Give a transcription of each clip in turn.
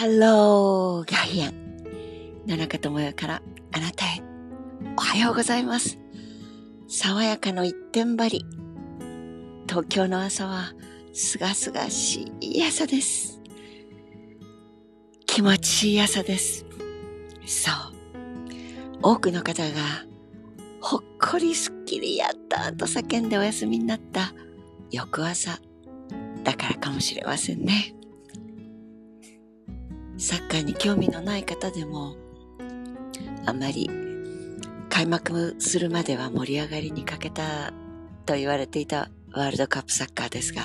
ハロー、ガイアン。野中智代からあなたへ。おはようございます。爽やかの一点張り。東京の朝は、すがすがしい朝です。気持ちいい朝です。そう。多くの方が、ほっこりすっきりやったと叫んでお休みになった翌朝だからかもしれませんね。サッカーに興味のない方でも、あまり開幕するまでは盛り上がりに欠けたと言われていたワールドカップサッカーですが、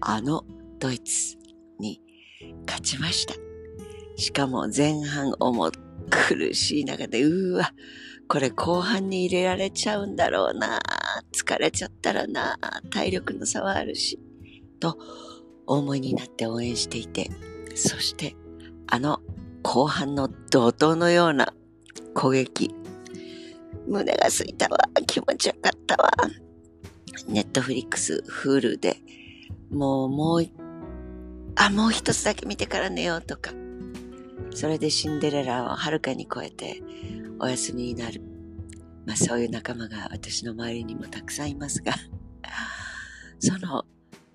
あのドイツに勝ちました。しかも前半重苦しい中で、うーわ、これ後半に入れられちゃうんだろうな、疲れちゃったらな、体力の差はあるし、と大思いになって応援していて、そしてあの後半の怒涛のような攻撃、胸がすいたわ、気持ちよかったわ。ネットフリックス、 Hulu で、もうもう、あ、もう一つだけ見てから寝ようとか、それでシンデレラをはるかに超えてお休みになる。まあそういう仲間が私の周りにもたくさんいますが、その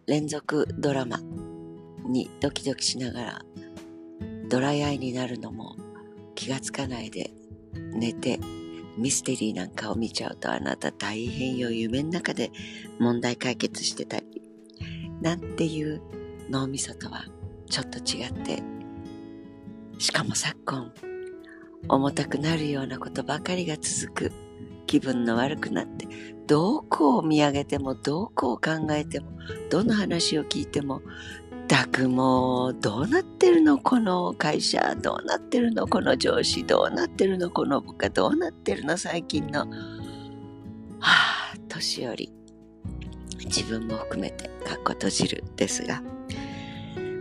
連続ドラマにドキドキしながらドライアイになるのも気がつかないで寝てミステリーなんかを見ちゃうとあなた大変よ夢の中で問題解決してたり。なんていう脳みそとはちょっと違ってしかも昨今重たくなるようなことばかりが続く。気分の悪くなってどこを見上げてもどこを考えてもどの話を聞いてもたくもうどうなってるのこの会社どうなってるのこの上司どうなってるのこの部下どうなってるの最近の。はあ年寄り。自分も含めてかっこ閉じるですが。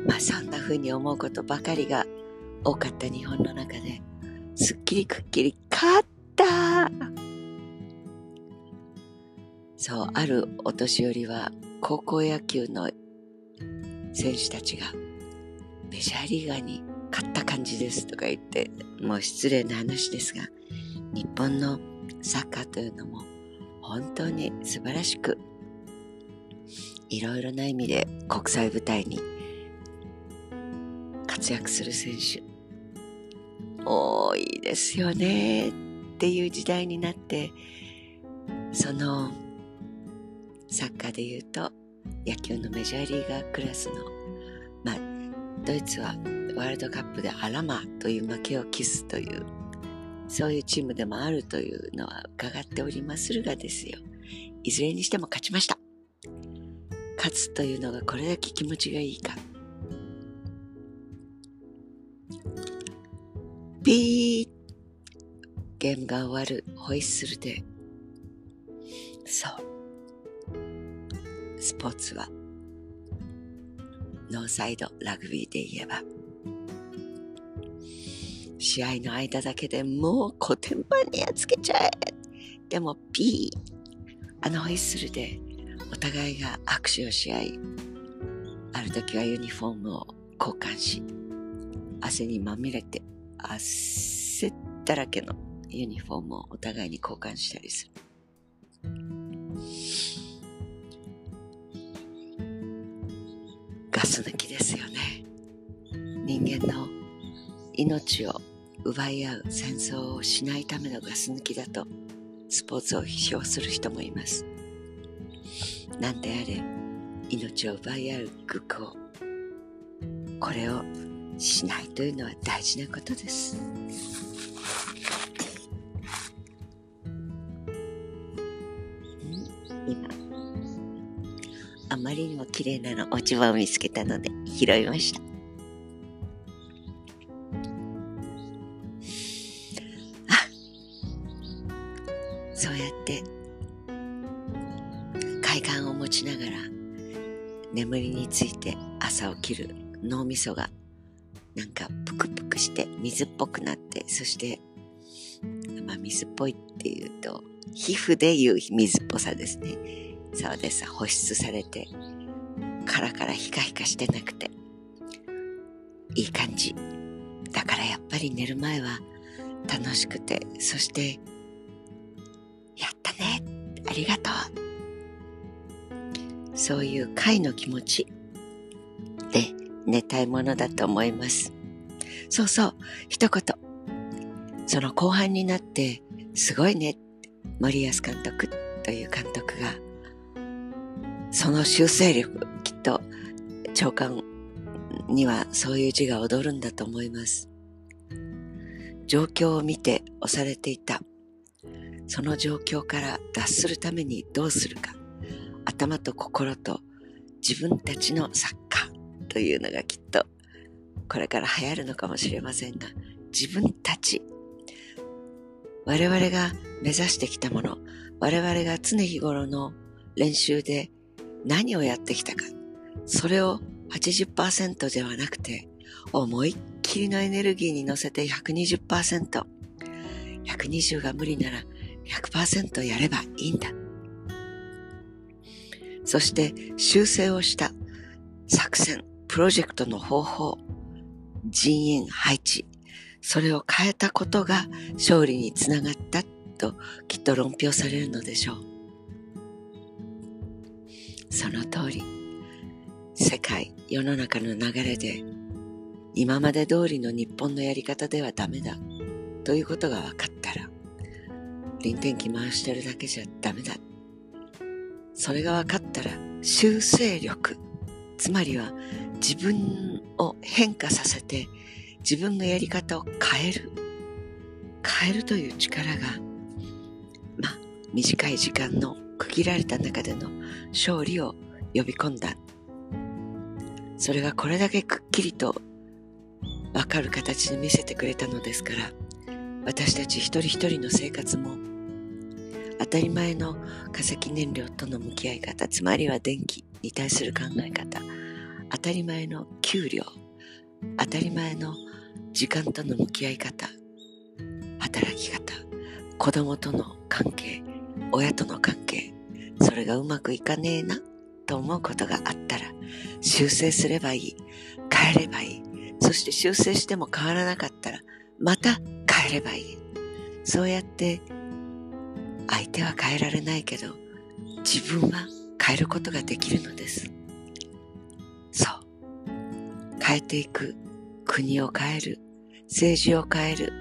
まあそんな風に思うことばかりが多かった日本の中ですっきりくっきり勝った。そうあるお年寄りは高校野球の選手たちがメジャーリーガーに勝った感じですとか言って、もう失礼な話ですが、日本のサッカーというのも本当に素晴らしく、いろいろな意味で国際舞台に活躍する選手、多いですよねっていう時代になって、そのサッカーで言うと野球のメジャーリーガークラスの、まあ、ドイツはワールドカップでアラマという負けを喫すという、そういうチームでもあるというのは伺っておりまするがですよ。いずれにしても勝ちました。勝つというのがこれだけ気持ちがいいか。ピーゲームが終わるホイッスルで、そう。スポーツは、ノーサイドラグビーで言えば、試合の間だけでもうコテンパンにやっつけちゃえ。でもピー、あのホイッスルでお互いが握手をし合い、ある時はユニフォームを交換し、汗にまみれて汗だらけのユニフォームをお互いに交換したりする。ガス抜きですよね。人間の命を奪い合う戦争をしないためのガス抜きだとスポーツを批評する人もいます。なんであれ、命を奪い合う愚行。これをしないというのは大事なことです。まりにも綺麗なの落ち葉を見つけたので拾いました。そうやって海岸を持ちながら眠りについて朝起きる脳みそがなんかぷくぷくして水っぽくなってそしてまあ水っぽいっていうと皮膚でいう水っぽさですねそうです。保湿されて、カラカラヒカヒカしてなくて、いい感じ。だからやっぱり寝る前は楽しくて、そして、やったね、ありがとう。そういう会の気持ちで寝たいものだと思います。そうそう、一言。その後半になって、すごいね、森保監督という監督が、その修正力、きっと、長官にはそういう字が踊るんだと思います。状況を見て押されていた。その状況から脱するためにどうするか。頭と心と自分たちのサッカーというのがきっとこれから流行るのかもしれませんが、自分たち、我々が目指してきたもの、我々が常日頃の練習で何をやってきたか、それを80%ではなくて、思いっきりのエネルギーに乗せて120%。120が無理なら100%やればいいんだ。そして修正をした作戦、プロジェクトの方法、人員配置、それを変えたことが勝利につながったときっと論評されるのでしょう。その通り、世界、世の中の流れで今まで通りの日本のやり方ではダメだということが分かったら、臨転機回してるだけじゃダメだ。それが分かったら修正力、つまりは自分を変化させて自分のやり方を変える。変えるという力が、まあ、短い時間の区切られた中での勝利を呼び込んだ。それがこれだけくっきりとわかる形で見せてくれたのですから、私たち一人一人の生活も、当たり前の化石燃料との向き合い方、つまりは電気に対する考え方、当たり前の給料、当たり前の時間との向き合い方、働き方、子供との関係、親との関係、それがうまくいかねえなと思うことがあったら、修正すればいい、変えればいい、そして修正しても変わらなかったら、また変えればいい。そうやって、相手は変えられないけど、自分は変えることができるのです。そう。変えていく。国を変える。政治を変える。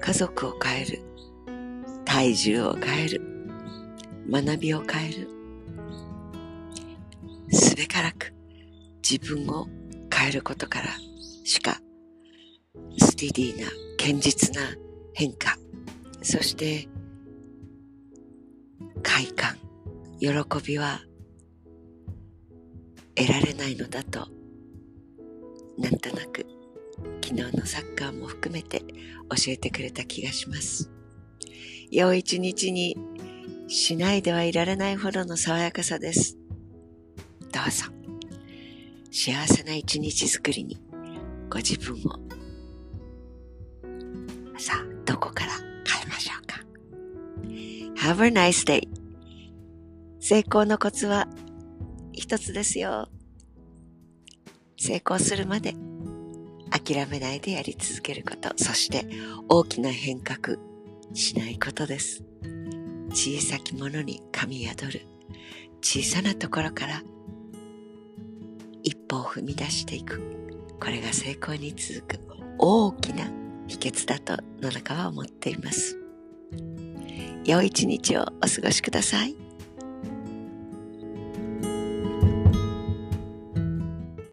家族を変える。体重を変える。学びを変える。すべからく自分を変えることからしか、スティディーな、堅実な変化、そして、快感、喜びは得られないのだと、なんとなく、昨日のサッカーも含めて教えてくれた気がします。良い一日にしないではいられないほどの爽やかさです。どうぞ、幸せな一日作りにご自分を。さあどこから変えましょうか？Have a nice day. 成功のコツは一つですよ。成功するまで諦めないでやり続けること。そして大きな変革しないことです。小さきものに神宿る小さなところから一歩を踏み出していくこれが成功に続く大きな秘訣だと野中は思っています。良い一日をお過ごしください。